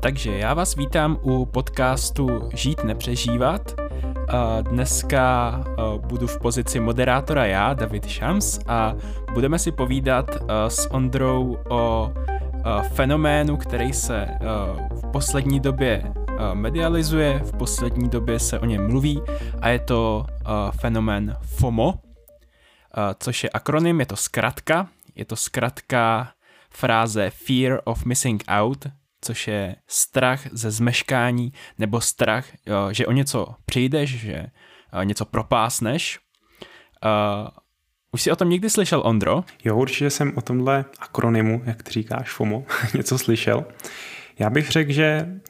Takže já vás vítám u podcastu Žít nepřežívat. Dneska budu v pozici moderátora já, David Shams, a budeme si povídat s Ondrou o fenoménu, který se v poslední době medializuje, v poslední době se o něm mluví a je to fenomén FOMO, což je akronym, je to zkratka, je to zkratka fráze Fear of Missing Out, což je strach ze zmeškání nebo strach, že o něco přijdeš, že něco propásneš. Už jsi o tom někdy slyšel, Ondro? Jo, určitě jsem o tomhle akronymu, jak ty říkáš, FOMO, něco slyšel. Já bych řekl, že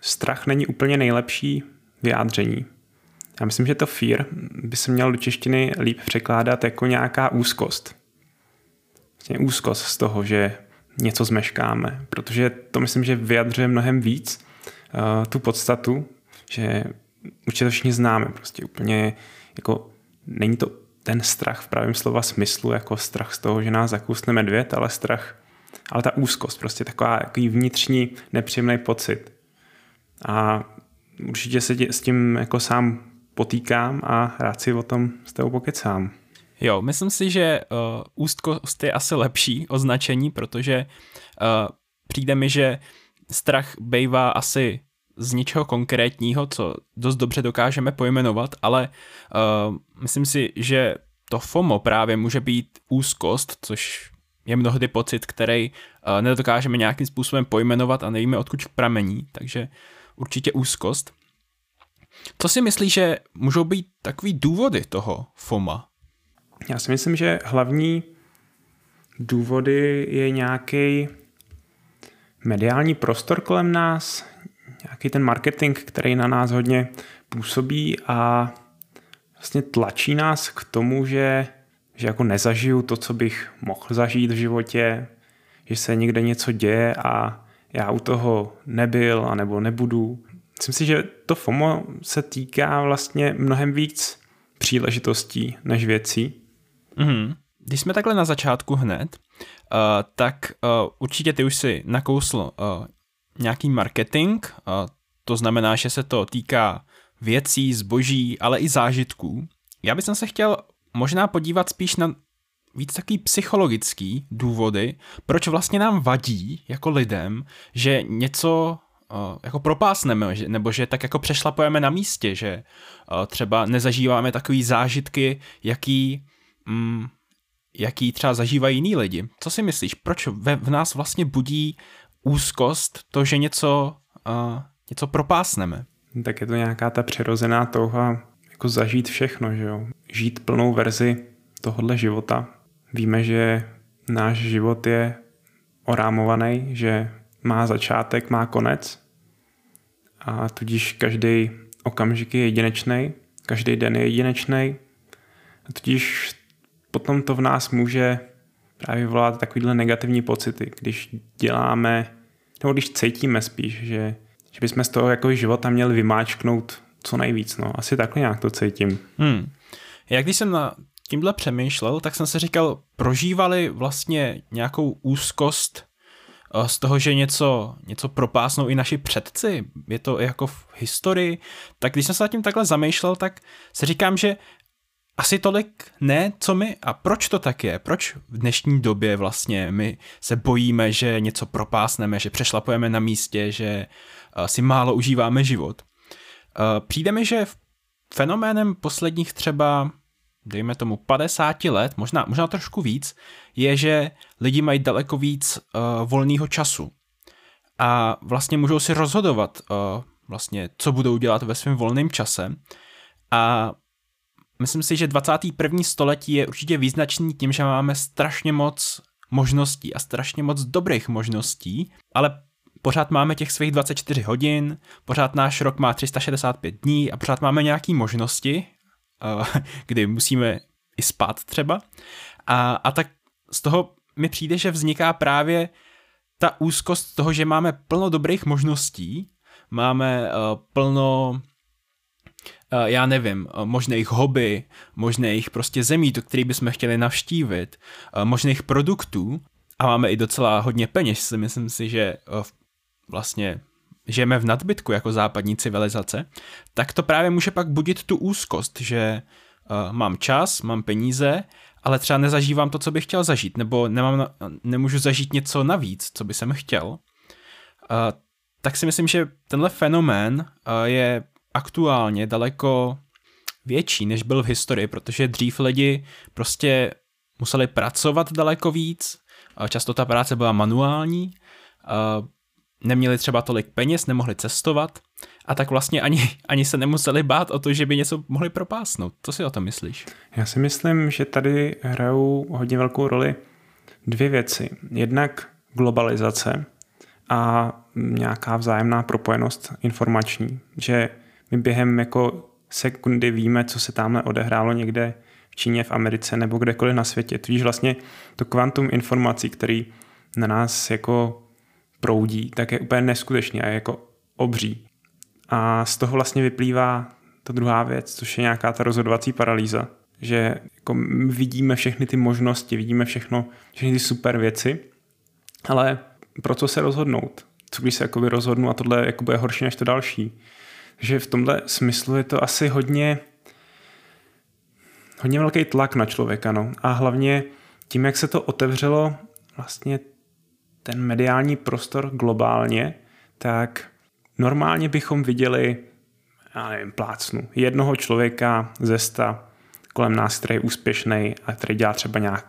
strach není úplně nejlepší vyjádření. Já myslím, že to fear by se měl do češtiny líp překládat jako nějaká úzkost. Vlastně úzkost z toho, že něco zmeškáme, protože to myslím, že vyjadřuje mnohem víc uh, tu podstatu, že určitě to všichni známe, prostě úplně jako není to ten strach v pravém slova smyslu, jako strach z toho, že nás zakousne medvěd, ale strach, ale ta úzkost, prostě taková takový vnitřní nepříjemný pocit. A určitě se tě, s tím jako sám potýkám a rád si o tom s tebou pokecám. Jo, myslím si, že uh, úzkost je asi lepší označení, protože uh, přijde mi, že strach bývá asi z něčeho konkrétního, co dost dobře dokážeme pojmenovat, ale uh, myslím si, že to FOMO právě může být úzkost, což je mnohdy pocit, který uh, nedokážeme nějakým způsobem pojmenovat a nevíme, odkud pramení, takže určitě úzkost. Co si myslíš, že můžou být takový důvody toho FOMA? Já si myslím, že hlavní důvody je nějaký mediální prostor kolem nás, nějaký ten marketing, který na nás hodně působí a vlastně tlačí nás k tomu, že, že jako nezažiju to, co bych mohl zažít v životě, že se někde něco děje a já u toho nebyl a nebo nebudu. Myslím si, že to FOMO se týká vlastně mnohem víc příležitostí než věcí. Mm-hmm. Když jsme takhle na začátku hned, uh, tak uh, určitě ty už si nakousl uh, nějaký marketing, uh, to znamená, že se to týká věcí, zboží, ale i zážitků. Já bych se chtěl možná podívat spíš na víc takový psychologický důvody, proč vlastně nám vadí jako lidem, že něco uh, jako propásneme, nebo že tak jako přešlapujeme na místě, že uh, třeba nezažíváme takový zážitky, jaký mm, jaký třeba zažívají jiní lidi. Co si myslíš, proč ve, v nás vlastně budí úzkost to, že něco, uh, něco propásneme? Tak je to nějaká ta přirozená touha jako zažít všechno, že jo? Žít plnou verzi tohohle života. Víme, že náš život je orámovaný, že má začátek, má konec a tudíž každý okamžik je jedinečný, každý den je jedinečný a tudíž potom to v nás může právě volat takovýhle negativní pocity, když děláme, nebo když cítíme spíš, že, že bychom z toho jako života měli vymáčknout co nejvíc. No. Asi takhle nějak to cítím. Hmm. Jak když jsem na tímhle přemýšlel, tak jsem se říkal, prožívali vlastně nějakou úzkost eh, z toho, že něco, něco propásnou i naši předci, je to jako v historii, tak když jsem se nad tím takhle zamýšlel, tak se říkám, že asi tolik ne, co my a proč to tak je? Proč v dnešní době vlastně my se bojíme, že něco propásneme, že přešlapujeme na místě, že uh, si málo užíváme život? Uh, přijde mi, že fenoménem posledních třeba, dejme tomu 50 let, možná, možná trošku víc, je, že lidi mají daleko víc uh, volného času. A vlastně můžou si rozhodovat uh, vlastně, co budou dělat ve svém volném čase. A myslím si, že 21. století je určitě význačný tím, že máme strašně moc možností a strašně moc dobrých možností, ale pořád máme těch svých 24 hodin, pořád náš rok má 365 dní a pořád máme nějaké možnosti, eh, kdy musíme i spát třeba. A, a tak z toho mi přijde, že vzniká právě ta úzkost toho, že máme plno dobrých možností, máme uh, plno Eh, já nevím, eh, možných hobby, možných prostě zemí, do kterých bychom chtěli navštívit, eh, možných produktů a máme i docela hodně peněz, myslím si, že vlastně žijeme v nadbytku jako západní civilizace, tak to právě může pak budit tu úzkost, že mám čas, mám peníze, ale třeba nezažívám to, co bych chtěl zažít, nebo nemám, nemůžu zažít něco navíc, co by jsem chtěl. Tak si myslím, že tenhle fenomén je aktuálně daleko větší, než byl v historii, protože dřív lidi prostě museli pracovat daleko víc, často ta práce byla manuální, neměli třeba tolik peněz, nemohli cestovat a tak vlastně ani, ani se nemuseli bát o to, že by něco mohli propásnout. Co si o tom myslíš? Já si myslím, že tady hrajou hodně velkou roli dvě věci. Jednak globalizace a nějaká vzájemná propojenost informační, že my během jako sekundy víme, co se tamhle odehrálo někde v Číně, v Americe nebo kdekoliv na světě. Tudíž vlastně to kvantum informací, který na nás jako proudí, tak je úplně neskutečný a je jako obří. A z toho vlastně vyplývá ta druhá věc, což je nějaká ta rozhodovací paralýza, že jako vidíme všechny ty možnosti, vidíme všechno, všechny ty super věci, ale pro co se rozhodnout? Co když se rozhodnu a tohle jako bude horší než to další? Že v tomhle smyslu je to asi hodně hodně velký tlak na člověka, no. A hlavně tím, jak se to otevřelo vlastně ten mediální prostor globálně, tak normálně bychom viděli, já nevím, plácnu, jednoho člověka ze sta kolem nás, který je úspěšný a který dělá třeba nějak,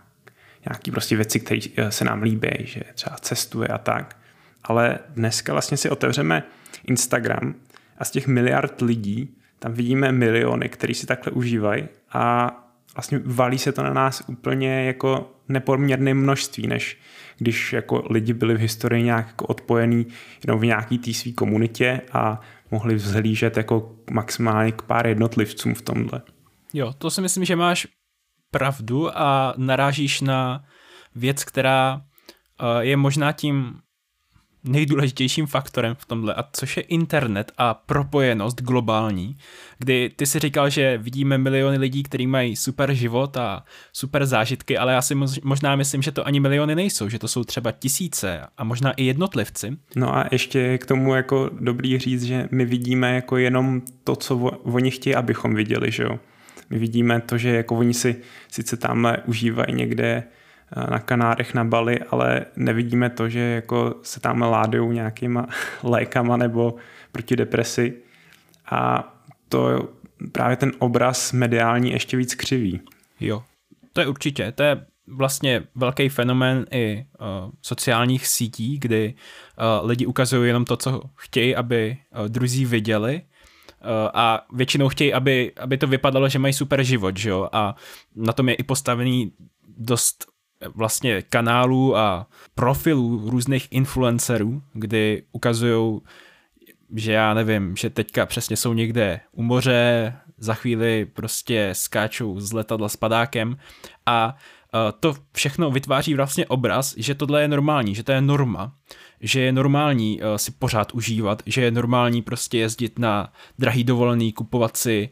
nějaký prostě věci, které eh, se nám líbí, že třeba cestuje a tak. Ale dneska vlastně si otevřeme Instagram a z těch miliard lidí tam vidíme miliony, který si takhle užívají a vlastně valí se to na nás úplně jako nepoměrné množství, než když jako lidi byli v historii nějak jako odpojený jenom v nějaký té své komunitě a mohli vzhlížet jako maximálně k pár jednotlivcům v tomhle. Jo, to si myslím, že máš pravdu a narážíš na věc, která eh, je možná tím nejdůležitějším faktorem v tomhle, a což je internet a propojenost globální, kdy ty si říkal, že vidíme miliony lidí, kteří mají super život a super zážitky, ale já si možná myslím, že to ani miliony nejsou, že to jsou třeba tisíce a možná i jednotlivci. No a ještě k tomu jako dobrý říct, že my vidíme jako jenom to, co oni chtějí, abychom viděli, že jo. My vidíme to, že jako oni si sice tamhle užívají někde na Kanárech na Bali, ale nevidíme to, že jako se tam ládují nějakýma lékama nebo proti depresi. A to právě ten obraz mediální ještě víc křiví. Jo, to je určitě, to je vlastně velký fenomén i uh, sociálních sítí, kdy uh, lidi ukazují jenom to, co chtějí, aby uh, druzí viděli. A většinou chtějí, aby, aby to vypadalo, že mají super život, že jo, a na tom je i postavený dost vlastně kanálů a profilů různých influencerů, kdy ukazují, že já nevím, že teďka přesně jsou někde u moře, za chvíli prostě skáčou z letadla s padákem a to všechno vytváří vlastně obraz, že tohle je normální, že to je norma, že je normální si pořád užívat, že je normální prostě jezdit na drahý dovolený, kupovat si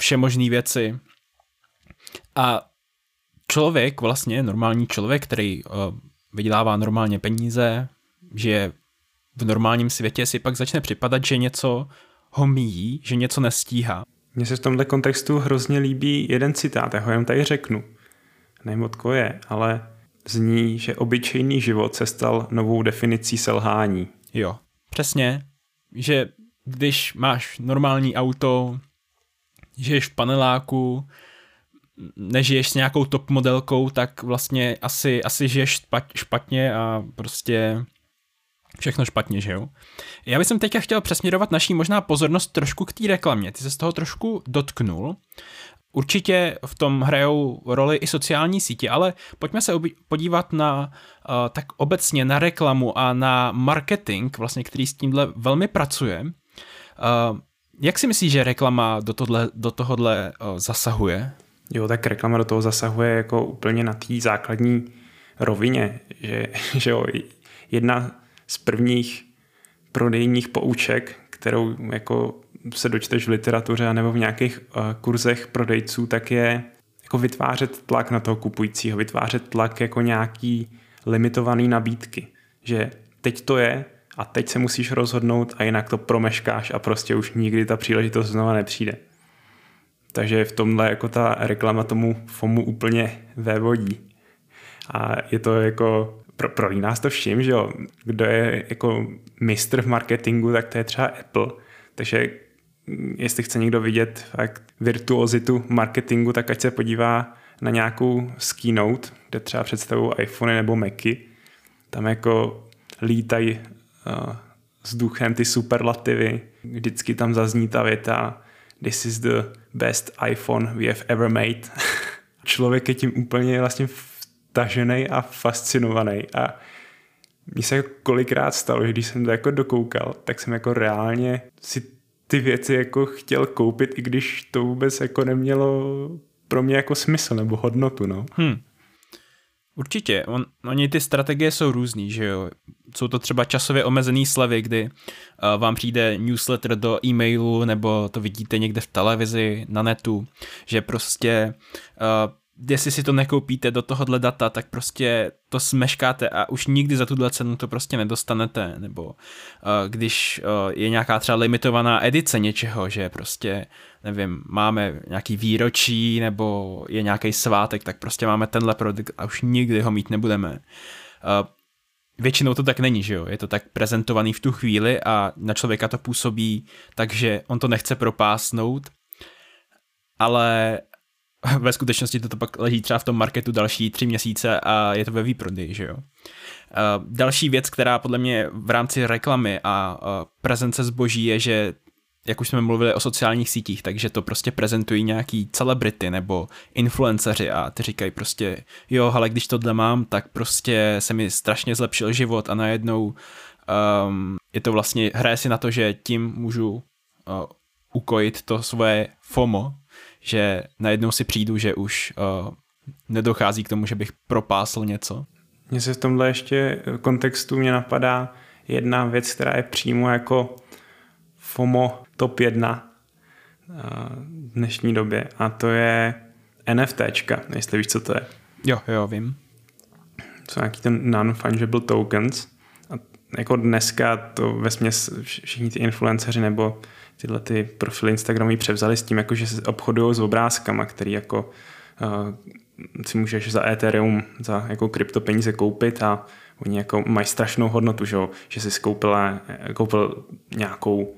vše možné věci. A člověk, vlastně normální člověk, který uh, vydělává normálně peníze, žije v normálním světě, si pak začne připadat, že něco ho míjí, že něco nestíhá. Mně se v tomhle kontextu hrozně líbí jeden citát, já ho jen tady řeknu. Nevím, odko je, ale zní, že obyčejný život se stal novou definicí selhání. Jo, přesně, že když máš normální auto, žiješ v paneláku, nežiješ s nějakou top modelkou, tak vlastně asi, asi žiješ špatně a prostě všechno špatně, že jo? Já bych teďka chtěl přesměrovat naší možná pozornost trošku k té reklamě. Ty se z toho trošku dotknul. Určitě v tom hrajou roli i sociální sítě, ale pojďme se podívat na uh, tak obecně na reklamu a na marketing, vlastně, který s tímhle velmi pracuje. Uh, jak si myslíš, že reklama do, tohle, do tohohle uh, zasahuje? Jo, tak reklama do toho zasahuje jako úplně na té základní rovině, že, že jo, jedna z prvních prodejních pouček, kterou jako se dočteš v literatuře nebo v nějakých uh, kurzech prodejců, tak je jako vytvářet tlak na toho kupujícího, vytvářet tlak jako nějaký limitovaný nabídky, že teď to je, a teď se musíš rozhodnout a jinak to promeškáš a prostě už nikdy ta příležitost znova nepřijde. Takže v tomhle jako ta reklama tomu FOMu úplně vévodí. A je to jako, pro, pro nás to všim, že jo, kdo je jako mistr v marketingu, tak to je třeba Apple. Takže jestli chce někdo vidět fakt virtuozitu marketingu, tak ať se podívá na nějakou keynote, kde třeba představují iPhony nebo Macy. Tam jako lítají uh, vzduchem ty superlativy. Vždycky tam zazní ta věta This is the best iPhone we have ever made. Člověk je tím úplně vlastně vtažený a fascinovaný a mně se kolikrát stalo, že když jsem to jako dokoukal, tak jsem jako reálně si ty věci jako chtěl koupit, i když to vůbec jako nemělo pro mě jako smysl nebo hodnotu, no. Hmm. Určitě, On, oni ty strategie jsou různý, že jo. Jsou to třeba časově omezený slevy, kdy uh, vám přijde newsletter do e-mailu, nebo to vidíte někde v televizi, na netu, že prostě uh, jestli si to nekoupíte do tohohle data, tak prostě to smeškáte a už nikdy za tuhle cenu to prostě nedostanete, nebo uh, když uh, je nějaká třeba limitovaná edice něčeho, že prostě, nevím, máme nějaký výročí nebo je nějaký svátek, tak prostě máme tenhle produkt a už nikdy ho mít nebudeme. Uh, většinou to tak není, že jo? Je to tak prezentovaný v tu chvíli a na člověka to působí takže on to nechce propásnout, ale ve skutečnosti to pak leží třeba v tom marketu další tři měsíce a je to ve výprodeji, že jo. Další věc, která podle mě v rámci reklamy a prezence zboží je, že jak už jsme mluvili o sociálních sítích, takže to prostě prezentují nějaký celebrity nebo influenceři a ty říkají prostě, jo, ale když tohle mám, tak prostě se mi strašně zlepšil život a najednou um, je to vlastně, hraje si na to, že tím můžu uh, ukojit to svoje FOMO, že najednou si přijdu, že už uh, nedochází k tomu, že bych propásl něco. Mně se v tomhle ještě kontextu mě napadá jedna věc, která je přímo jako FOMO top 1 uh, v dnešní době a to je NFTčka, jestli víš, co to je. Jo, jo, vím. Jsou nějaký ten non-fungible tokens jako dneska to ve směs všichni ty influenceři nebo tyhle ty profily Instagramový převzali s tím, jako, že se obchodují s obrázkama, který jako uh, si můžeš za Ethereum, za jako kryptopeníze koupit a oni jako mají strašnou hodnotu, že, že si skoupila, koupil nějakou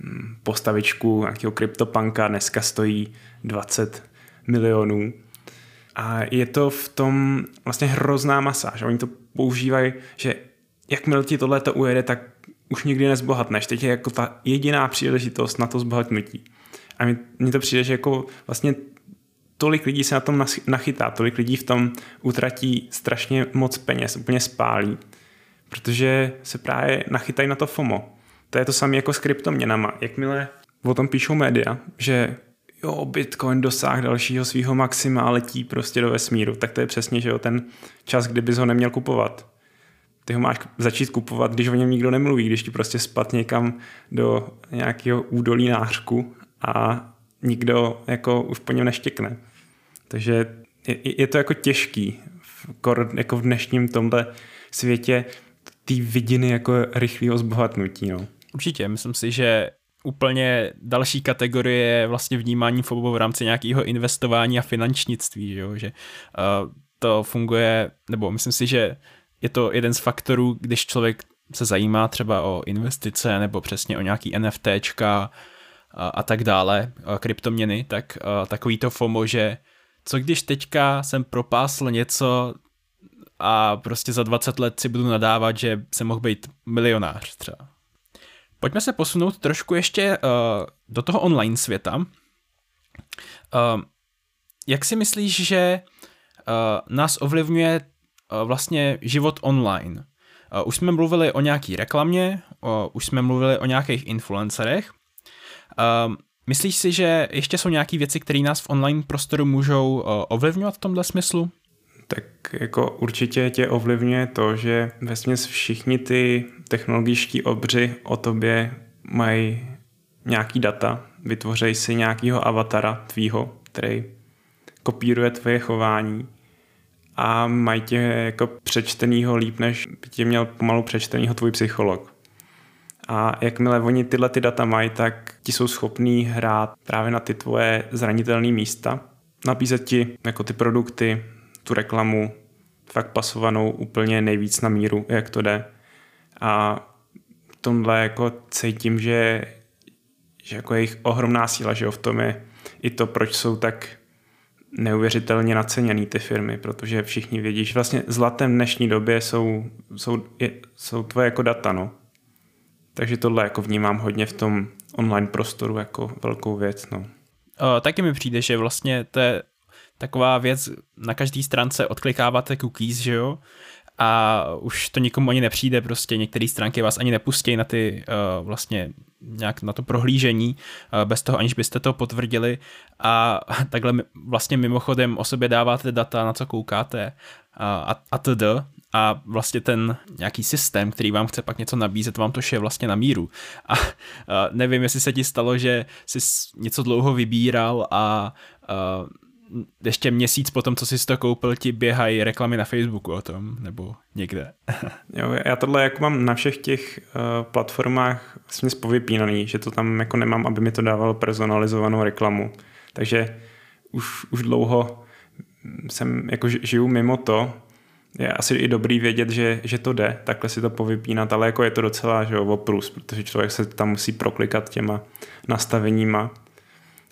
hm, postavičku nějakého kryptopanka, dneska stojí 20 milionů. A je to v tom vlastně hrozná masa, že oni to používají, že jakmile ti tohle to ujede, tak už nikdy nezbohatneš. Teď je jako ta jediná příležitost na to zbohatnutí. A mně to přijde, že jako vlastně tolik lidí se na tom nachytá, tolik lidí v tom utratí strašně moc peněz, úplně spálí, protože se právě nachytají na to FOMO. To je to samé jako s kryptoměnama. Jakmile o tom píšou média, že jo, Bitcoin dosáhl dalšího svého maxima a letí prostě do vesmíru, tak to je přesně, že jo, ten čas, kdybys ho neměl kupovat ty ho máš začít kupovat, když o něm nikdo nemluví, když ti prostě spad někam do nějakého údolí nářku a nikdo jako už po něm neštěkne. Takže je, je to jako těžký v, jako v dnešním tomhle světě ty vidiny jako rychlého zbohatnutí. No. Určitě, myslím si, že úplně další kategorie je vlastně vnímání FOBO v rámci nějakého investování a finančnictví, že, jo? že uh, to funguje, nebo myslím si, že je to jeden z faktorů, když člověk se zajímá třeba o investice nebo přesně o nějaký NFTčka a, a tak dále, kryptoměny, tak a, takový to FOMO, že co když teďka jsem propásl něco a prostě za 20 let si budu nadávat, že jsem mohl být milionář třeba. Pojďme se posunout trošku ještě uh, do toho online světa. Uh, jak si myslíš, že uh, nás ovlivňuje vlastně život online. Eh, už jsme mluvili o nějaký reklamě, už jsme mluvili o nějakých influencerech. Eh, myslíš si, že ještě jsou nějaké věci, které nás v online prostoru můžou ovlivňovat v tomhle smyslu? Tak jako určitě tě ovlivňuje to, že ve všichni ty technologičtí obři o tobě mají nějaký data, vytvořejí si nějakého avatara tvýho, který kopíruje tvoje chování a mají tě jako přečtenýho líp, než by tě měl pomalu přečtenýho tvůj psycholog. A jakmile oni tyhle ty data mají, tak ti jsou schopní hrát právě na ty tvoje zranitelné místa, nabízet ti jako ty produkty, tu reklamu, fakt pasovanou úplně nejvíc na míru, jak to jde. A tomhle jako cítím, že, že jako jejich ohromná síla, že jo, v tom je i to, proč jsou tak neuvěřitelně naceněný ty firmy, protože všichni vědí, že vlastně zlatem dnešní době jsou, jsou, je, jsou tvoje jako data, no. Takže tohle jako vnímám hodně v tom online prostoru jako velkou věc, no. O, taky mi přijde, že vlastně to je taková věc, na každé stránce odklikáváte cookies, že jo? A už to nikomu ani nepřijde, prostě některé stránky vás ani nepustí na ty uh, vlastně nějak na to prohlížení, uh, bez toho, aniž byste to potvrdili a takhle vlastně mimochodem o sobě dáváte data, na co koukáte a, a, a td. A vlastně ten nějaký systém, který vám chce pak něco nabízet, vám to je vlastně na míru. A, a nevím, jestli se ti stalo, že jsi něco dlouho vybíral a, a ještě měsíc potom, co jsi to koupil, ti běhají reklamy na Facebooku o tom, nebo někde. jo, já tohle jako mám na všech těch uh, platformách vlastně povypínaný, že to tam jako nemám, aby mi to dávalo personalizovanou reklamu. Takže už, už dlouho jsem jako žiju mimo to, je asi i dobrý vědět, že, že to jde, takhle si to povypínat, ale jako je to docela že jo, oprus, protože člověk se tam musí proklikat těma nastaveníma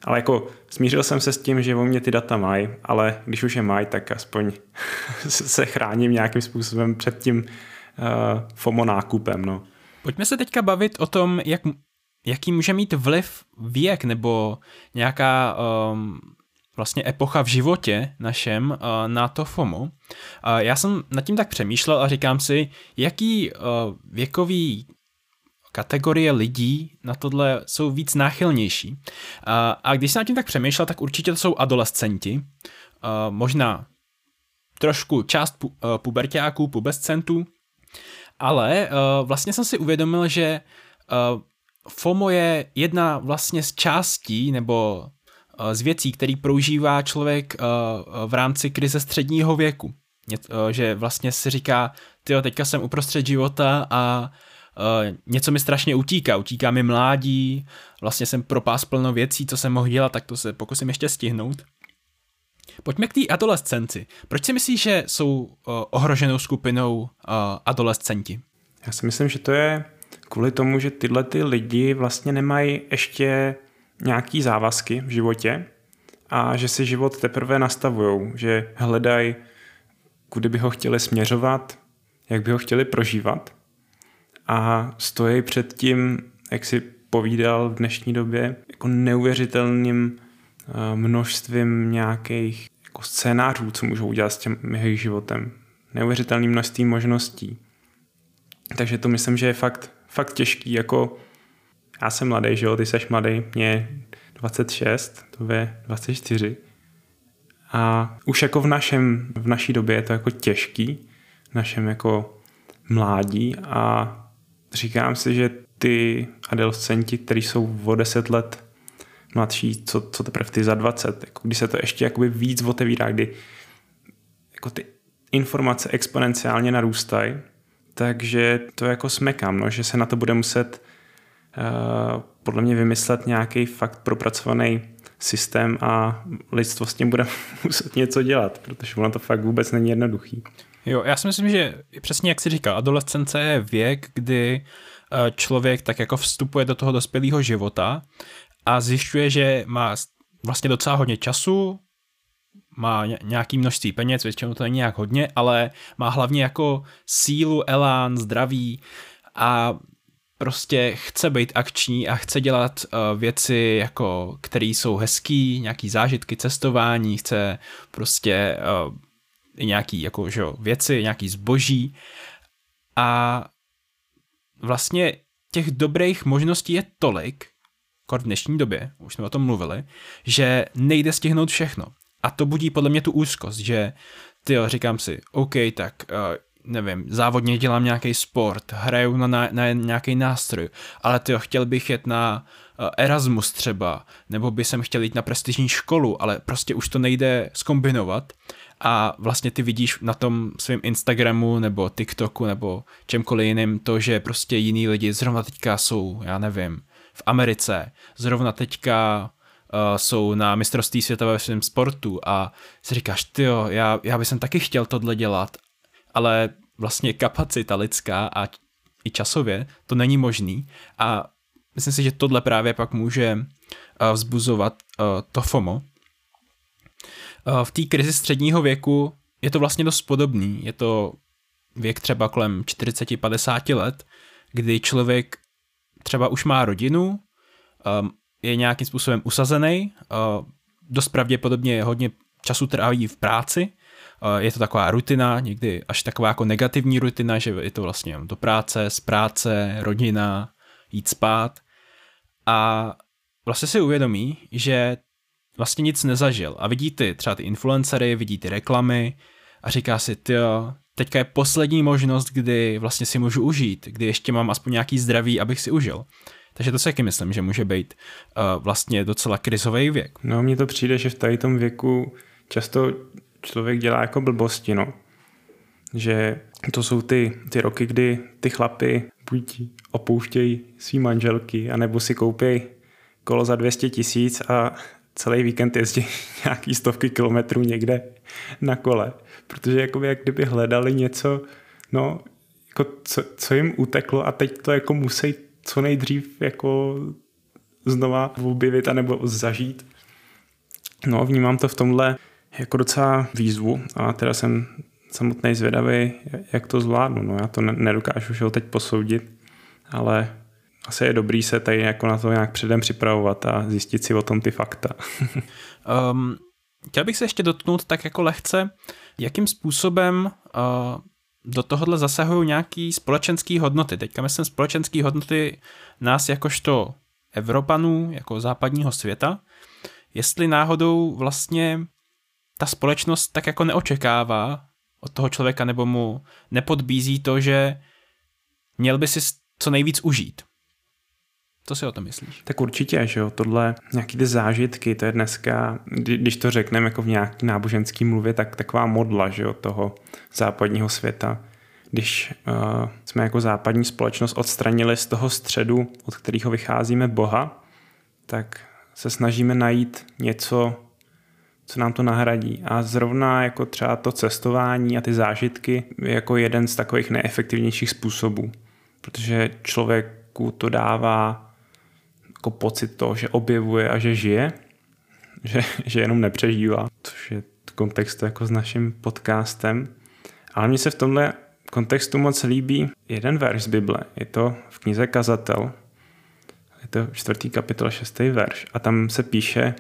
ale jako smířil jsem se s tím, že o mě ty data mají, ale když už je mají, tak aspoň se chráním nějakým způsobem před tím uh, FOMO nákupem. No. Pojďme se teďka bavit o tom, jak, jaký může mít vliv věk nebo nějaká um, vlastně epocha v životě našem uh, na to FOMO. Uh, já jsem nad tím tak přemýšlel a říkám si, jaký uh, věkový kategorie lidí na tohle jsou víc náchylnější. A, a když jsem nad tím tak přemýšlel, tak určitě to jsou adolescenti, a možná trošku část pu, a, pubertáků, pubescentů, ale a, vlastně jsem si uvědomil, že a, FOMO je jedna vlastně z částí nebo z věcí, který prožívá člověk v rámci krize středního věku. Že vlastně si říká, tyjo, teďka jsem uprostřed života a Uh, něco mi strašně utíká, utíká mi mládí, vlastně jsem propás plno věcí, co jsem mohl dělat, tak to se pokusím ještě stihnout. Pojďme k té adolescenci. Proč si myslíš, že jsou uh, ohroženou skupinou uh, adolescenti? Já si myslím, že to je kvůli tomu, že tyhle ty lidi vlastně nemají ještě nějaký závazky v životě a že si život teprve nastavují, že hledají, kudy by ho chtěli směřovat, jak by ho chtěli prožívat a stojí před tím, jak si povídal v dnešní době, jako neuvěřitelným eh, množstvím nějakých jako scénářů, co můžou udělat s tím jejich životem. Neuvěřitelným množství možností. Takže to myslím, že je fakt, fakt těžký, jako já jsem mladý, že jo, ty jsi mladý, mě 26, to je 24. A už jako v našem, v naší době je to jako těžký, v našem jako mládí a říkám si, že ty adolescenti, kteří jsou o 10 let mladší, co, co teprve ty za 20, jako když se to ještě jakoby víc otevírá, kdy jako ty informace exponenciálně narůstají, takže to jako smekám, no, že se na to bude muset uh, podle mě vymyslet nějaký fakt propracovaný systém a lidstvo s tím bude muset něco dělat, protože ono to fakt vůbec není jednoduchý. Jo, já si myslím, že přesně jak si říkal, adolescence je věk, kdy eh, člověk tak jako vstupuje do toho dospělého života a zjišťuje, že má vlastně docela hodně času, má nějaký množství peněz, většinou to není nějak hodně, ale má hlavně jako sílu, elán, zdraví a prostě chce být akční a chce dělat uh, věci, jako, které jsou hezký, nějaký zážitky, cestování, chce prostě uh, nějaký jako, že jo, věci, nějaký zboží a vlastně těch dobrých možností je tolik, v dnešní době, už jsme o tom mluvili, že nejde stihnout všechno. A to budí podle mě tu úzkost, že ty říkám si, OK, tak uh, nevím, závodně dělám nějaký sport, hraju na, na, na nějaký nástroj, ale ty chtěl bych jet na uh, Erasmus třeba, nebo by jsem chtěl jít na prestižní školu, ale prostě už to nejde skombinovat a vlastně ty vidíš na tom svém Instagramu nebo TikToku nebo čemkoliv jiným to, že prostě jiní lidi zrovna teďka jsou, já nevím, v Americe, zrovna teďka uh, jsou na mistrovství světa ve svém sportu a si říkáš, ty já, já bych taky chtěl tohle dělat, ale vlastně kapacita lidská a i časově to není možný a myslím si, že tohle právě pak může uh, vzbuzovat uh, to FOMO, Eh, v té krizi středního věku je to vlastně dost podobný. Je to věk třeba kolem 40-50 let, kdy člověk třeba už má rodinu, ehm, je nějakým způsobem usazený, eh, dost pravděpodobně hodně času tráví v práci, eh, je to taková rutina, někdy až taková jako negativní rutina, že je to vlastně do práce, z práce, rodina, jít spát a vlastně si uvědomí, že vlastně nic nezažil a vidí ty třeba ty influencery, vidí ty reklamy a říká si, ty teďka je poslední možnost, kdy vlastně si můžu užít, kdy ještě mám aspoň nějaký zdraví, abych si užil. Takže to si taky myslím, že může být uh, vlastně docela krizový věk. No mně to přijde, že v tady tom věku často člověk dělá jako blbosti, no. Že to jsou ty, ty roky, kdy ty chlapy buď opouštějí svý manželky, anebo si koupí kolo za 200 tisíc a celý víkend jezdí nějaký stovky kilometrů někde na kole, protože jakoby jak kdyby hledali něco, no, jako co, co jim uteklo a teď to jako musí co nejdřív jako znova objevit anebo zažít. No, vnímám to v tomhle jako docela výzvu a teda jsem samotný zvědavý, jak to zvládnu. No, já to nedokážu už teď posoudit, ale asi je dobrý se tady jako na to nějak předem připravovat a zjistit si o tom ty fakta. um, chtěl bych se ještě dotknout tak jako lehce, jakým způsobem uh, do tohohle zasahují nějaký společenský hodnoty. Teďka myslím společenský hodnoty nás jakožto Evropanů, jako západního světa, jestli náhodou vlastně ta společnost tak jako neočekává od toho člověka nebo mu nepodbízí to, že měl by si co nejvíc užít. Co si o tom myslíš? Tak určitě, že jo, tohle nějaký ty zážitky, to je dneska, když to řekneme jako v nějaký náboženský mluvě, tak taková modla, že jo, toho západního světa. Když uh, jsme jako západní společnost odstranili z toho středu, od kterého vycházíme Boha, tak se snažíme najít něco, co nám to nahradí. A zrovna jako třeba to cestování a ty zážitky je jako jeden z takových neefektivnějších způsobů, protože člověku to dává jako pocit toho, že objevuje a že žije, že, že jenom nepřežívá, což je kontext jako s naším podcastem. Ale mně se v tomhle kontextu moc líbí jeden verš z Bible. Je to v knize Kazatel. Je to čtvrtý kapitol, šestý verš. A tam se píše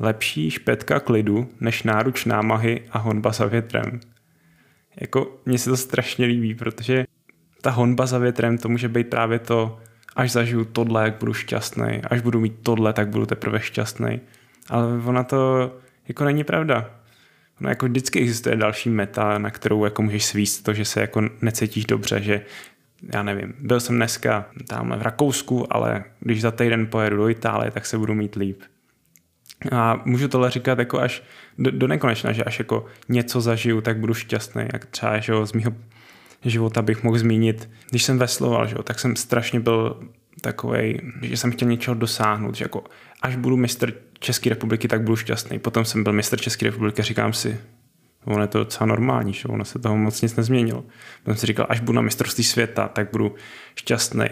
lepší špetka klidu, než náruč námahy a honba za větrem. Jako, mně se to strašně líbí, protože ta honba za větrem, to může být právě to, až zažiju tohle, jak budu šťastný, až budu mít tohle, tak budu teprve šťastný. Ale ona to jako není pravda. Ono jako vždycky existuje další meta, na kterou jako můžeš svíst to, že se jako necítíš dobře, že já nevím, byl jsem dneska tamhle v Rakousku, ale když za týden pojedu do Itálie, tak se budu mít líp. A můžu tohle říkat jako až do, do nekonečna, že až jako něco zažiju, tak budu šťastný. Jak třeba že jo, z mýho života bych mohl zmínit, když jsem vesloval, že jo, tak jsem strašně byl takový, že jsem chtěl něčeho dosáhnout, že jako až budu mistr České republiky, tak budu šťastný. Potom jsem byl mistr České republiky říkám si, ono je to docela normální, že ono se toho moc nic nezměnilo. Potom si říkal, až budu na mistrovství světa, tak budu šťastný.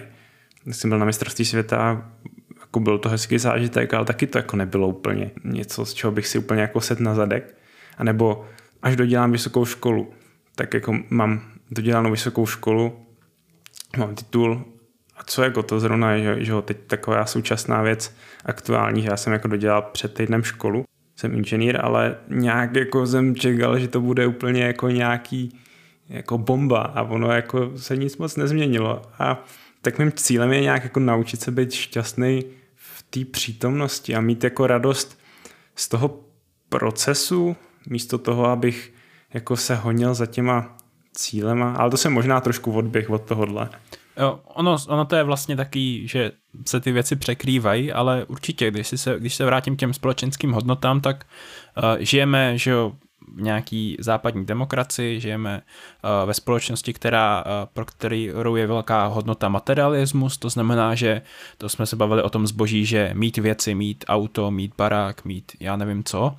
Když jsem byl na mistrovství světa, jako byl to hezký zážitek, ale taky to jako nebylo úplně něco, z čeho bych si úplně jako set na zadek. A nebo až dodělám vysokou školu, tak jako mám dodělanou vysokou školu, mám titul. A co jako to zrovna je, že, že teď taková současná věc aktuální, že já jsem jako dodělal před týdnem školu, jsem inženýr, ale nějak jako jsem čekal, že to bude úplně jako nějaký jako bomba a ono jako se nic moc nezměnilo. A tak mým cílem je nějak jako naučit se být šťastný v té přítomnosti a mít jako radost z toho procesu, místo toho, abych jako se honil za těma cílema, ale to se možná trošku odběh od tohohle. Jo, ono, ono to je vlastně taky, že se ty věci překrývají, ale určitě, když, si se, když se vrátím k těm společenským hodnotám, tak uh, žijeme, že jo, v nějaký západní demokracii, žijeme uh, ve společnosti, která, uh, pro kterou je velká hodnota materialismus, to znamená, že to jsme se bavili o tom zboží, že mít věci, mít auto, mít barák, mít já nevím co, uh,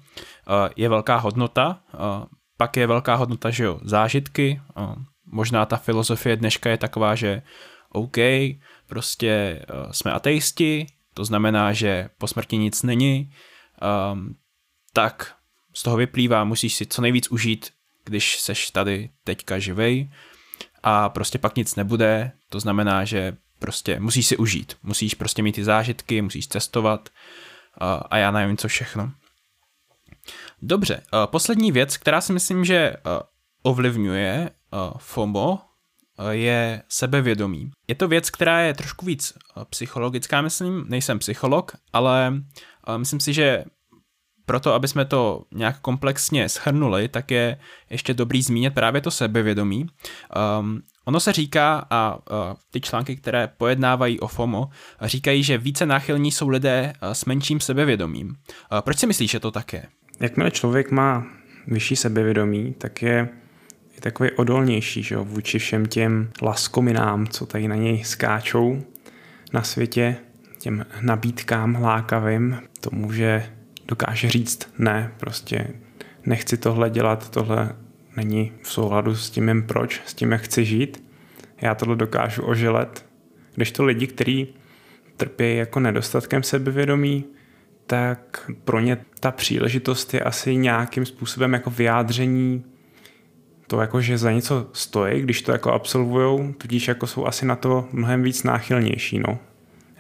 je velká hodnota, pak je velká hodnota, že jo, zážitky, uh, možná ta filozofie dneška je taková, že OK, prostě uh, jsme ateisti, to znamená, že po smrti nic není, um, tak z toho vyplývá, musíš si co nejvíc užít, když seš tady teďka živej. A prostě pak nic nebude, to znamená, že prostě musíš si užít, musíš prostě mít ty zážitky, musíš cestovat a, a já nevím co všechno. Dobře, poslední věc, která si myslím, že ovlivňuje FOMO, je sebevědomí. Je to věc, která je trošku víc psychologická, myslím, nejsem psycholog, ale myslím si, že proto, aby jsme to nějak komplexně schrnuli, tak je ještě dobrý zmínit právě to sebevědomí. Um, ono se říká, a uh, ty články, které pojednávají o FOMO, říkají, že více náchylní jsou lidé s menším sebevědomím. Uh, proč si myslíš, že to také? Jakmile člověk má vyšší sebevědomí, tak je, je takový odolnější že jo, vůči všem těm laskominám, co tady na něj skáčou na světě, těm nabídkám lákavým, tomu, že dokáže říct ne, prostě nechci tohle dělat, tohle není v souladu s tím jen proč, s tím, jak chci žít. Já tohle dokážu oželet. Když to lidi, kteří trpí jako nedostatkem sebevědomí, tak pro ně ta příležitost je asi nějakým způsobem jako vyjádření to jako, že za něco stojí, když to jako absolvujou, tudíž jako jsou asi na to mnohem víc náchylnější, no.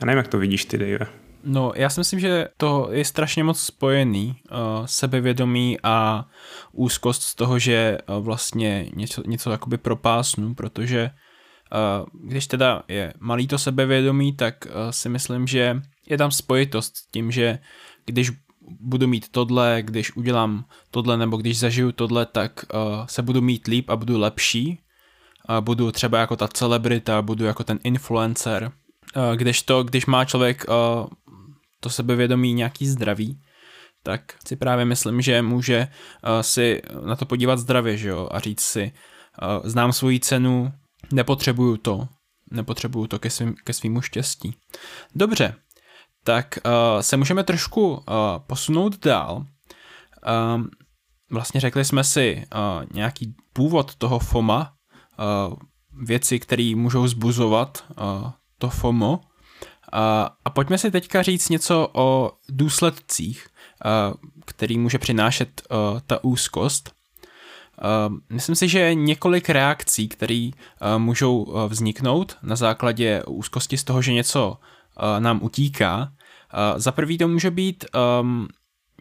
Já nevím, jak to vidíš ty, Dave. No, já si myslím, že to je strašně moc spojený, uh, sebevědomí a úzkost z toho, že uh, vlastně něco, něco jakoby propásnu, protože uh, když teda je malý to sebevědomí, tak uh, si myslím, že je tam spojitost s tím, že když budu mít tohle, když udělám tohle nebo když zažiju tohle, tak uh, se budu mít líp a budu lepší. Uh, budu třeba jako ta celebrita, budu jako ten influencer. Uh, když to, když má člověk uh, to sebevědomí nějaký zdravý, tak si právě myslím, že může uh, si na to podívat zdravě, že jo, a říct si, uh, znám svoji cenu, nepotřebuju to, nepotřebuju to ke, svým, ke svýmu štěstí. Dobře, tak uh, se můžeme trošku uh, posunout dál. Um, vlastně řekli jsme si uh, nějaký původ toho FOMA, uh, věci, které můžou zbuzovat uh, to FOMO. A, a pojďme si teďka říct něco o důsledcích, a, který může přinášet a, ta úzkost. A, myslím si, že několik reakcí, které můžou a, vzniknout na základě úzkosti z toho, že něco nám utíká. A, za prvý to může být a,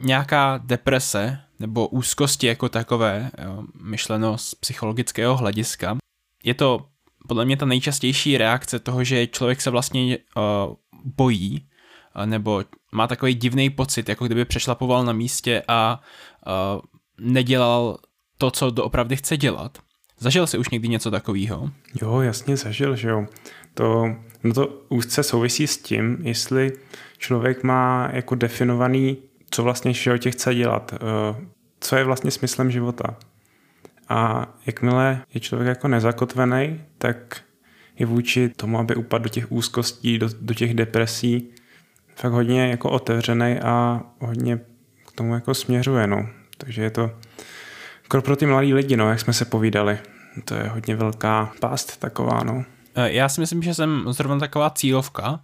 nějaká deprese nebo úzkosti jako takové, jo, myšleno z psychologického hlediska. Je to podle mě ta nejčastější reakce toho, že člověk se vlastně uh, bojí, uh, nebo má takový divný pocit, jako kdyby přešlapoval na místě a uh, nedělal to, co doopravdy chce dělat. Zažil jsi už někdy něco takového? Jo, jasně zažil, že jo. To, no to úzce souvisí s tím, jestli člověk má jako definovaný, co vlastně v životě chce dělat, co je vlastně smyslem života. A jakmile je člověk jako nezakotvený, tak je vůči tomu, aby upadl do těch úzkostí, do, do těch depresí, fakt hodně jako otevřený a hodně k tomu jako směřuje, no. Takže je to pro ty mladý lidi, no, jak jsme se povídali. To je hodně velká pást taková, no. E, já si myslím, že jsem zrovna taková cílovka,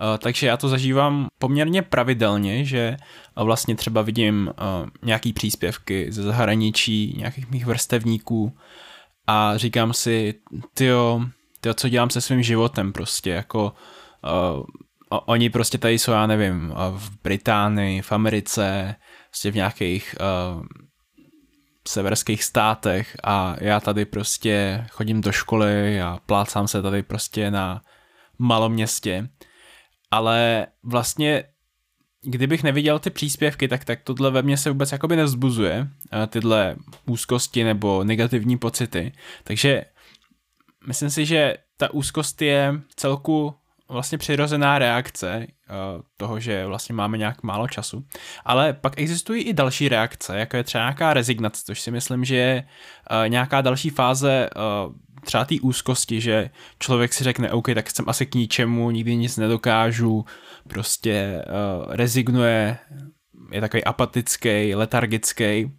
Eh, takže já to zažívám poměrně pravidelně, že vlastně třeba vidím eh, nějaký příspěvky ze zahraničí, nějakých mých vrstevníků a říkám si, tyjo, tyjo co dělám se svým životem prostě, jako oni prostě tady jsou, já nevím, v Británii, v Americe, prostě v nějakých severských státech a já tady prostě chodím do školy a plácám se tady prostě na maloměstě ale vlastně kdybych neviděl ty příspěvky, tak, tak tohle ve mně se vůbec jakoby nevzbuzuje, eh, tyhle úzkosti nebo negativní pocity. Takže myslím si, že ta úzkost je celku vlastně přirozená reakce uh, toho, že vlastně máme nějak málo času. Ale pak existují i další reakce, jako je třeba nějaká rezignace, což si myslím, že je uh, nějaká další fáze uh, třeba té úzkosti, že člověk si řekne, OK, tak jsem asi k ničemu, nikdy nic nedokážu, prostě rezignuje, je takový apatický, letargický.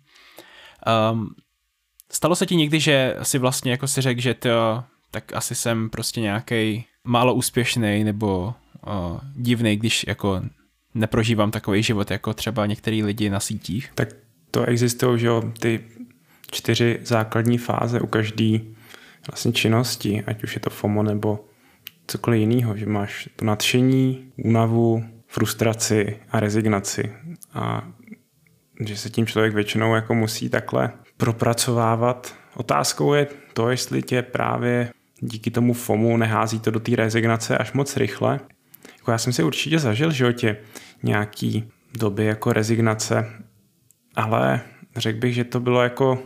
Um, stalo se ti někdy, že si vlastně jako si řekl, že to, tak asi jsem prostě nějaký málo úspěšný nebo uh, divný, když jako neprožívám takový život jako třeba některý lidi na sítích? Tak to existují, že jo, ty čtyři základní fáze u každé vlastně činnosti, ať už je to FOMO nebo cokoliv jiného, že máš to nadšení, únavu, frustraci a rezignaci. A že se tím člověk většinou jako musí takhle propracovávat. Otázkou je to, jestli tě právě díky tomu FOMu nehází to do té rezignace až moc rychle. Jako já jsem si určitě zažil v životě nějaký doby jako rezignace, ale řekl bych, že to bylo jako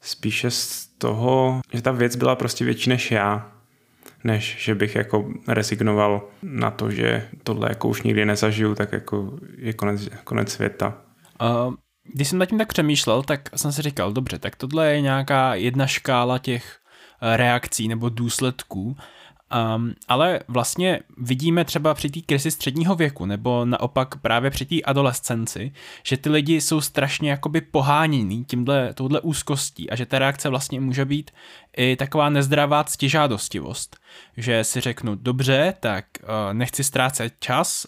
spíše z toho, že ta věc byla prostě větší než já, než že bych jako rezignoval na to, že tohle jako už nikdy nezažiju, tak jako je konec, konec světa. Uh, když jsem nad tím tak přemýšlel, tak jsem si říkal, dobře, tak tohle je nějaká jedna škála těch reakcí nebo důsledků, Um, ale vlastně vidíme třeba při té krizi středního věku, nebo naopak právě při té adolescenci, že ty lidi jsou strašně jakoby pohánění tímhle, touhle úzkostí a že ta reakce vlastně může být i taková nezdravá ctižádostivost. Že si řeknu, dobře, tak uh, nechci ztrácet čas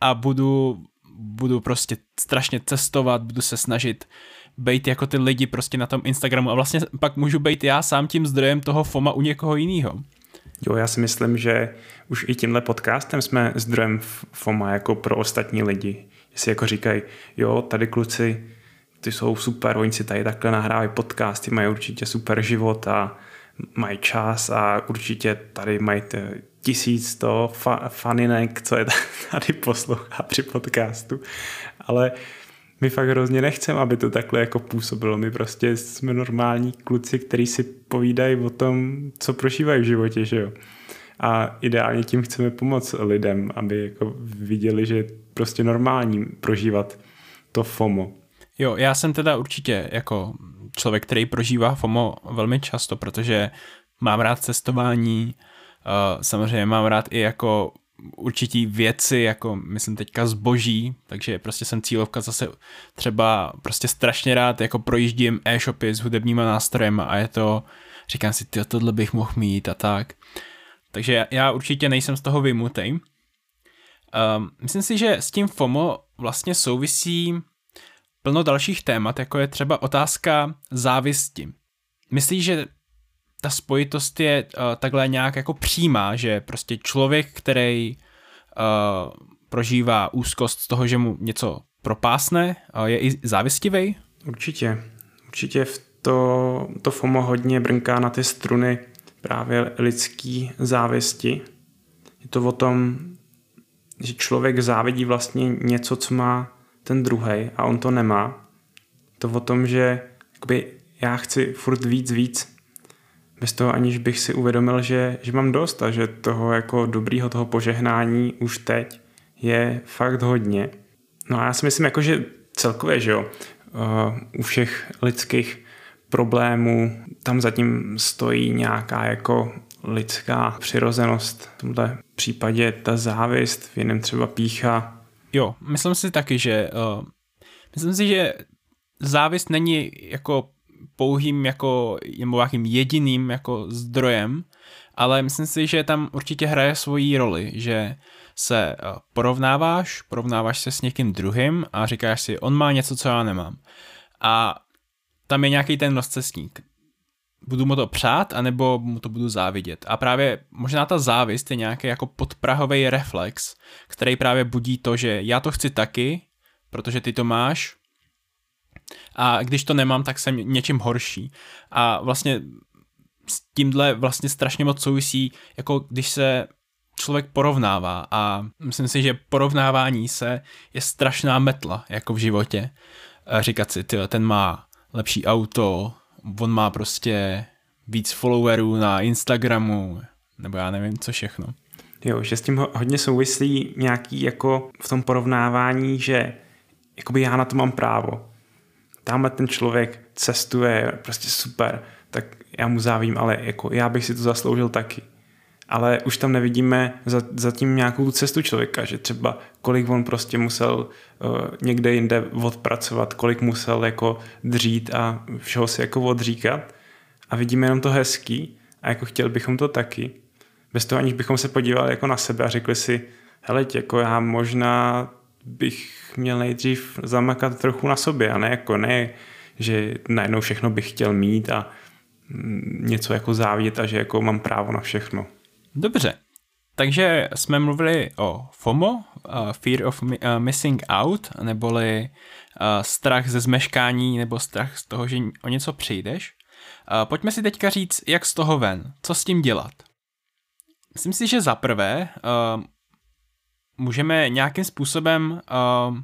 a budu, budu prostě strašně cestovat, budu se snažit být jako ty lidi prostě na tom Instagramu a vlastně pak můžu být já sám tím zdrojem toho FOMA u někoho jiného. Jo, já si myslím, že už i tímhle podcastem jsme zdrojem FOMA jako pro ostatní lidi. Jestli jako říkají, jo, tady kluci, ty jsou super, oni si tady takhle nahrávají podcasty, mají určitě super život a mají čas a určitě tady mají tisíc to fa- faninek, co je tady poslouchá při podcastu. Ale my fakt hrozně nechceme, aby to takhle jako působilo. My prostě jsme normální kluci, kteří si povídají o tom, co prožívají v životě, že jo. A ideálně tím chceme pomoct lidem, aby jako viděli, že je prostě normální prožívat to FOMO. Jo, já jsem teda určitě jako člověk, který prožívá FOMO velmi často, protože mám rád cestování, uh, samozřejmě mám rád i jako určitý věci, jako myslím teďka zboží, takže prostě jsem cílovka zase třeba prostě strašně rád jako projíždím e-shopy s hudebníma nástrojem a je to, říkám si, ty tohle bych mohl mít a tak. Takže já určitě nejsem z toho vymutej. Um, myslím si, že s tím FOMO vlastně souvisí plno dalších témat, jako je třeba otázka závisti. Myslíš, že ta spojitost je uh, takhle nějak jako přímá, že prostě člověk, který uh, prožívá úzkost z toho, že mu něco propásne, uh, je i závistivý? Určitě. Určitě v to, to FOMO hodně brnká na ty struny právě lidský závisti. Je to o tom, že člověk závidí vlastně něco, co má ten druhý a on to nemá. To o tom, že jakoby, já chci furt víc, víc bez toho aniž bych si uvědomil, že, že mám dost a že toho jako dobrýho toho požehnání už teď je fakt hodně. No a já si myslím jako, že celkově, že jo, uh, u všech lidských problémů tam zatím stojí nějaká jako lidská přirozenost. V tomhle případě ta závist, v jiném třeba pícha. Jo, myslím si taky, že uh, myslím si, že závist není jako pouhým jako, nebo jakým jediným jako zdrojem, ale myslím si, že tam určitě hraje svoji roli, že se eh, porovnáváš, porovnáváš se s někým druhým a říkáš si, on má něco, co já nemám. A tam je nějaký ten rozcestník. Budu mu to přát, anebo mu to budu závidět. A právě možná ta závist je nějaký jako podprahový reflex, který právě budí to, že já to chci taky, protože ty to máš, a když to nemám, tak jsem něčím horší. A vlastně s tímhle vlastně strašně moc souvisí, jako když se člověk porovnává a myslím si, že porovnávání se je strašná metla jako v životě. Říkat si, ty, ten má lepší auto, on má prostě víc followerů na Instagramu, nebo já nevím, co všechno. Jo, že s tím hodně souvislí nějaký jako v tom porovnávání, že jakoby já na to mám právo. Tamhle ten člověk cestuje, prostě super, tak já mu závím, ale jako já bych si to zasloužil taky. Ale už tam nevidíme za, zatím nějakou cestu člověka, že třeba kolik on prostě musel uh, někde jinde odpracovat, kolik musel jako dřít a všeho si jako odříkat. A vidíme jenom to hezký a jako chtěl bychom to taky. Bez toho aniž bychom se podívali jako na sebe a řekli si, hele, jako já možná bych měl nejdřív zamakat trochu na sobě a ne jako ne, že najednou všechno bych chtěl mít a mm, něco jako závidět a že jako mám právo na všechno. Dobře, takže jsme mluvili o FOMO, Fear of Missing Out, neboli strach ze zmeškání nebo strach z toho, že o něco přijdeš. Pojďme si teďka říct, jak z toho ven, co s tím dělat. Myslím si, že za prvé můžeme nějakým způsobem uh,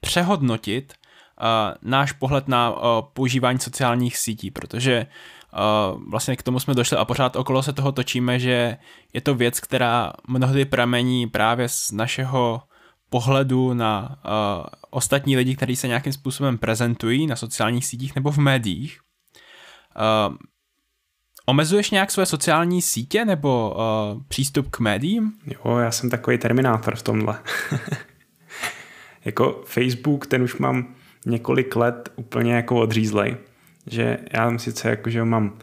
přehodnotit uh, náš pohled na uh, používání sociálních sítí, protože uh, vlastně k tomu jsme došli a pořád okolo se toho točíme, že je to věc, která mnohdy pramení právě z našeho pohledu na uh, ostatní lidi, kteří se nějakým způsobem prezentují na sociálních sítích nebo v médiích. Uh, Omezuješ nějak své sociální sítě nebo uh, přístup k médiím? Jo, já jsem takový terminátor v tomhle. jako Facebook, ten už mám několik let úplně jako odřízlej. Že já sice jako, že mám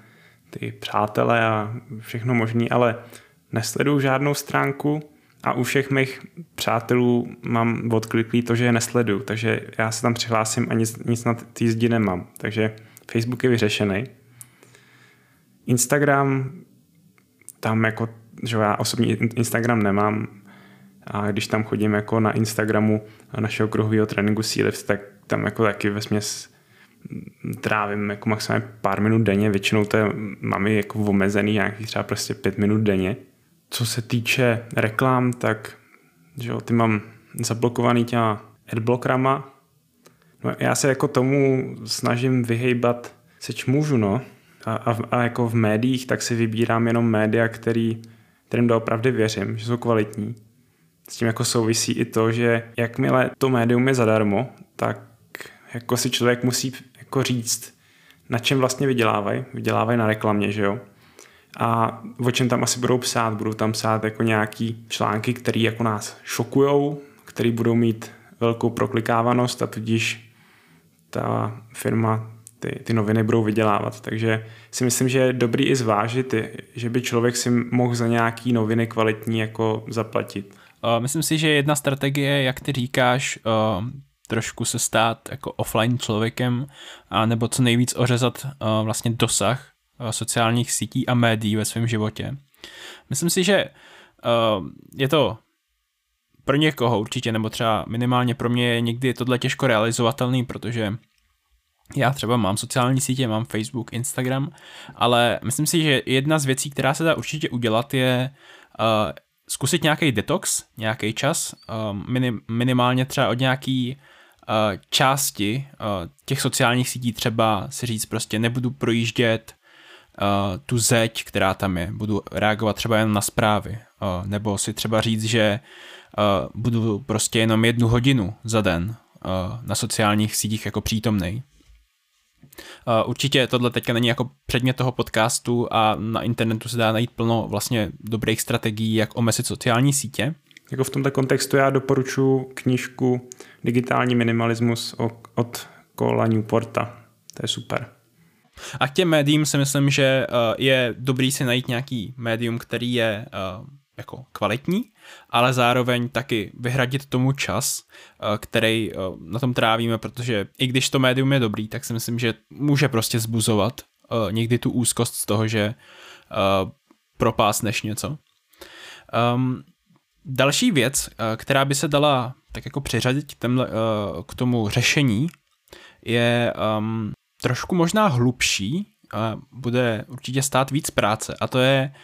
ty přátele a všechno možný, ale nesleduju žádnou stránku a u všech mých přátelů mám odkliklý to, že je nesleduju, takže já se tam přihlásím a nic, nic na té zdi nemám. Takže Facebook je vyřešený. Instagram, tam jako, že já osobně Instagram nemám a když tam chodím jako na Instagramu našeho kruhového tréninku Sealift, tak tam jako taky ve směs trávím jako maximálně pár minut denně, většinou to je, mám jako omezený nějaký třeba prostě pět minut denně. Co se týče reklam, tak že jo, ty mám zablokovaný těma adblockerama. No, já se jako tomu snažím vyhejbat, seč můžu, no, a, a, a jako v médiích, tak si vybírám jenom média, který, kterým doopravdy věřím, že jsou kvalitní. S tím jako souvisí i to, že jakmile to médium je zadarmo, tak jako si člověk musí jako říct, na čem vlastně vydělávají. Vydělávají na reklamě, že jo? A o čem tam asi budou psát? Budou tam psát jako nějaký články, které jako nás šokujou, které budou mít velkou proklikávanost a tudíž ta firma ty, ty noviny budou vydělávat. Takže si myslím, že je dobrý i zvážit, že by člověk si mohl za nějaký noviny kvalitní jako zaplatit. Myslím si, že jedna strategie, jak ty říkáš, trošku se stát jako offline člověkem, a nebo co nejvíc ořezat vlastně dosah sociálních sítí a médií ve svém životě. Myslím si, že je to pro někoho určitě, nebo třeba minimálně pro mě je někdy tohle těžko realizovatelný, protože já třeba mám sociální sítě, mám Facebook, Instagram, ale myslím si, že jedna z věcí, která se dá určitě udělat, je uh, zkusit nějaký detox, nějaký čas, uh, minim, minimálně třeba od nějaký uh, části uh, těch sociálních sítí třeba si říct prostě nebudu projíždět uh, tu zeď, která tam je, budu reagovat třeba jen na zprávy, uh, nebo si třeba říct, že uh, budu prostě jenom jednu hodinu za den uh, na sociálních sítích jako přítomnej. Uh, určitě tohle teďka není jako předmět toho podcastu a na internetu se dá najít plno vlastně dobrých strategií, jak omezit sociální sítě. Jako v tomto kontextu já doporučuji knižku Digitální minimalismus od Kola Newporta. To je super. A k těm médiím si myslím, že uh, je dobrý si najít nějaký médium, který je uh, jako kvalitní, ale zároveň taky vyhradit tomu čas, eh, který eh, na tom trávíme, protože i když to médium je dobrý, tak si myslím, že může prostě zbuzovat eh, někdy tu úzkost z toho, že propásneš něco. Um, další věc, která by se dala tak jako přiřadit temhle, k tomu řešení, je um, trošku možná hlubší, bude určitě stát víc práce a to je uh,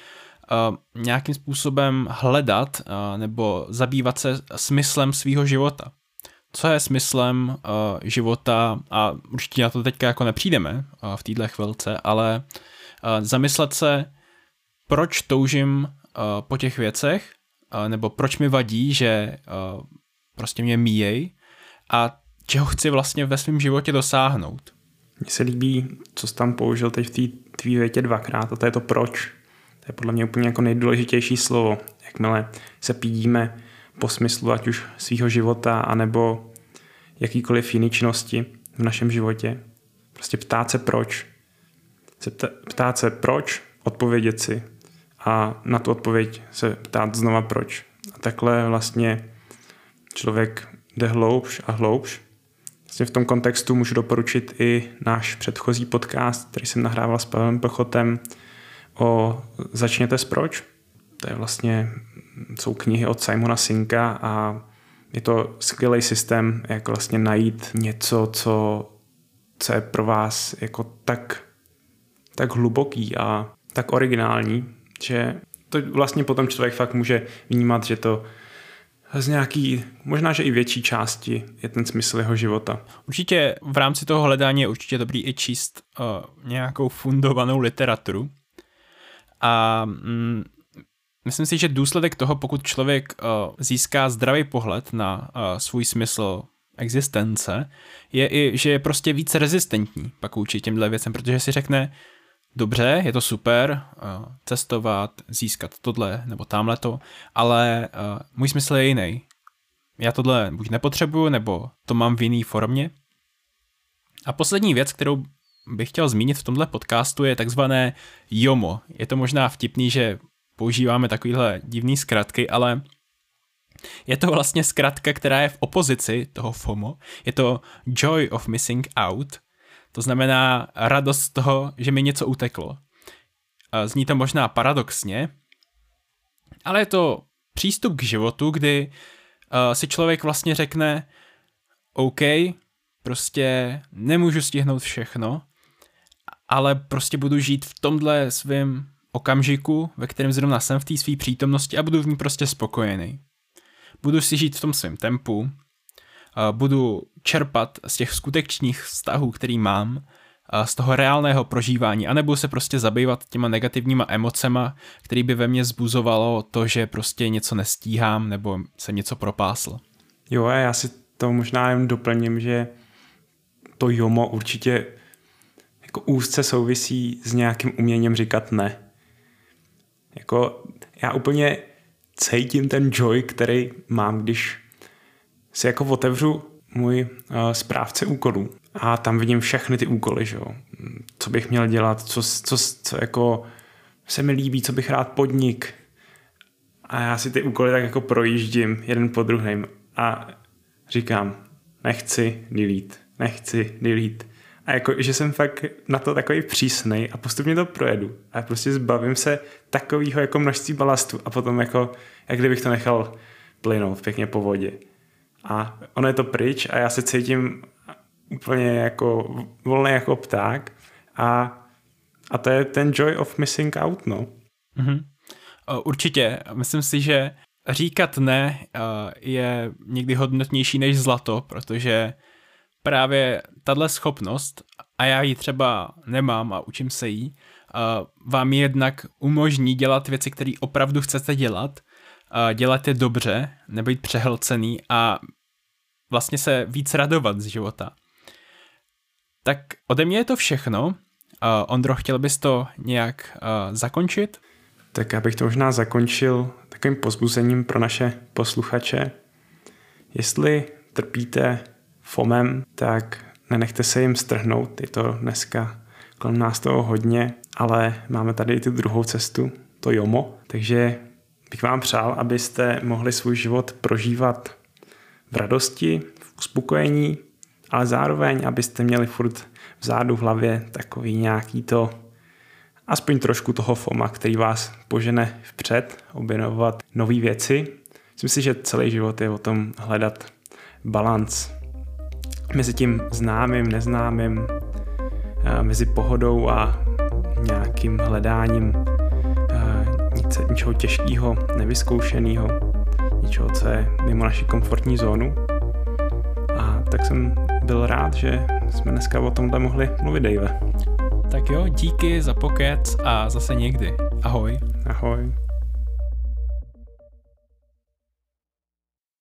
nějakým způsobem hledat uh, nebo zabývat se smyslem svého života. Co je smyslem uh, života a určitě na to teďka jako nepřijdeme uh, v této chvilce, ale uh, zamyslet se, proč toužím uh, po těch věcech, nebo proč mi vadí, že prostě mě míjej a čeho chci vlastně ve svém životě dosáhnout. Mně se líbí, co jsi tam použil teď v té tvý větě dvakrát a to je to proč. To je podle mě úplně jako nejdůležitější slovo. Jakmile se pídíme po smyslu ať už svého života, anebo jakýkoliv jiný činnosti v našem životě. Prostě ptát se proč. Ptát se proč, odpovědět si a na tu odpověď se ptát znova proč. A takhle vlastně člověk jde hloubš a hloubš. Vlastně v tom kontextu můžu doporučit i náš předchozí podcast, který jsem nahrával s Pavlem Plchotem o Začněte s proč. To je vlastně, jsou knihy od Simona Sinka a je to skvělý systém, jak vlastně najít něco, co, co je pro vás jako tak, tak hluboký a tak originální, že to vlastně potom člověk fakt může vnímat, že to z nějaký, možná, že i větší části je ten smysl jeho života. Určitě v rámci toho hledání je určitě dobrý i číst uh, nějakou fundovanou literaturu. A mm, myslím si, že důsledek toho, pokud člověk uh, získá zdravý pohled na uh, svůj smysl existence, je i, že je prostě více rezistentní pak vůči těmhle věcem, protože si řekne, dobře, je to super, uh, cestovat, získat tohle nebo tamhle to, ale uh, můj smysl je jiný. Já tohle buď nepotřebuju, nebo to mám v jiný formě. A poslední věc, kterou bych chtěl zmínit v tomhle podcastu, je takzvané JOMO. Je to možná vtipný, že používáme takovýhle divný zkratky, ale je to vlastně zkratka, která je v opozici toho FOMO. Je to Joy of Missing Out, to znamená radost toho, že mi něco uteklo. Zní to možná paradoxně, ale je to přístup k životu, kdy si člověk vlastně řekne OK, prostě nemůžu stihnout všechno, ale prostě budu žít v tomhle svém okamžiku, ve kterém zrovna jsem v té své přítomnosti a budu v ní prostě spokojený. Budu si žít v tom svém tempu, budu čerpat z těch skutečných vztahů, který mám, z toho reálného prožívání, anebo se prostě zabývat těma negativníma emocema, který by ve mně zbuzovalo to, že prostě něco nestíhám nebo jsem něco propásl. Jo, a já si to možná jen doplním, že to jomo určitě jako úzce souvisí s nějakým uměním říkat ne. Jako já úplně cítím ten joy, který mám, když si jako otevřu můj uh, správce úkolů a tam vidím všechny ty úkoly, že jo. Co bych měl dělat, co, co, co jako se mi líbí, co bych rád podnik. A já si ty úkoly tak jako projíždím jeden po druhém a říkám, nechci delete, nechci delete. A jako, že jsem fakt na to takový přísnej a postupně to projedu. A prostě zbavím se takového jako množství balastu a potom jako, jak kdybych to nechal plynout pěkně po vodě a ono je to pryč a já se cítím úplně jako volný jako pták a, a to je ten joy of missing out, no. Mm-hmm. Určitě. Myslím si, že říkat ne je někdy hodnotnější než zlato, protože právě tahle schopnost, a já ji třeba nemám a učím se jí, vám jednak umožní dělat věci, které opravdu chcete dělat dělat je dobře, nebýt přehlcený a vlastně se víc radovat z života. Tak ode mě je to všechno. Ondro, chtěl bys to nějak zakončit? Tak já bych to možná zakončil takovým pozbuzením pro naše posluchače. Jestli trpíte FOMem, tak nenechte se jim strhnout. Je to dneska kolem nás toho hodně, ale máme tady i tu druhou cestu, to JOMO. Takže bych vám přál, abyste mohli svůj život prožívat v radosti, v uspokojení, ale zároveň, abyste měli furt vzadu v hlavě takový nějaký to, aspoň trošku toho FOMA, který vás požene vpřed, objevovat nové věci. Myslím si, že celý život je o tom hledat balans mezi tím známým, neznámým, eh, mezi pohodou a nějakým hledáním nic, ničeho těžkého, nevyzkoušeného, něčeho, co je mimo naši komfortní zónu. A tak jsem byl rád, že jsme dneska o tomhle mohli mluvit, Dave. Tak jo, díky za pokec a zase někdy. Ahoj. Ahoj.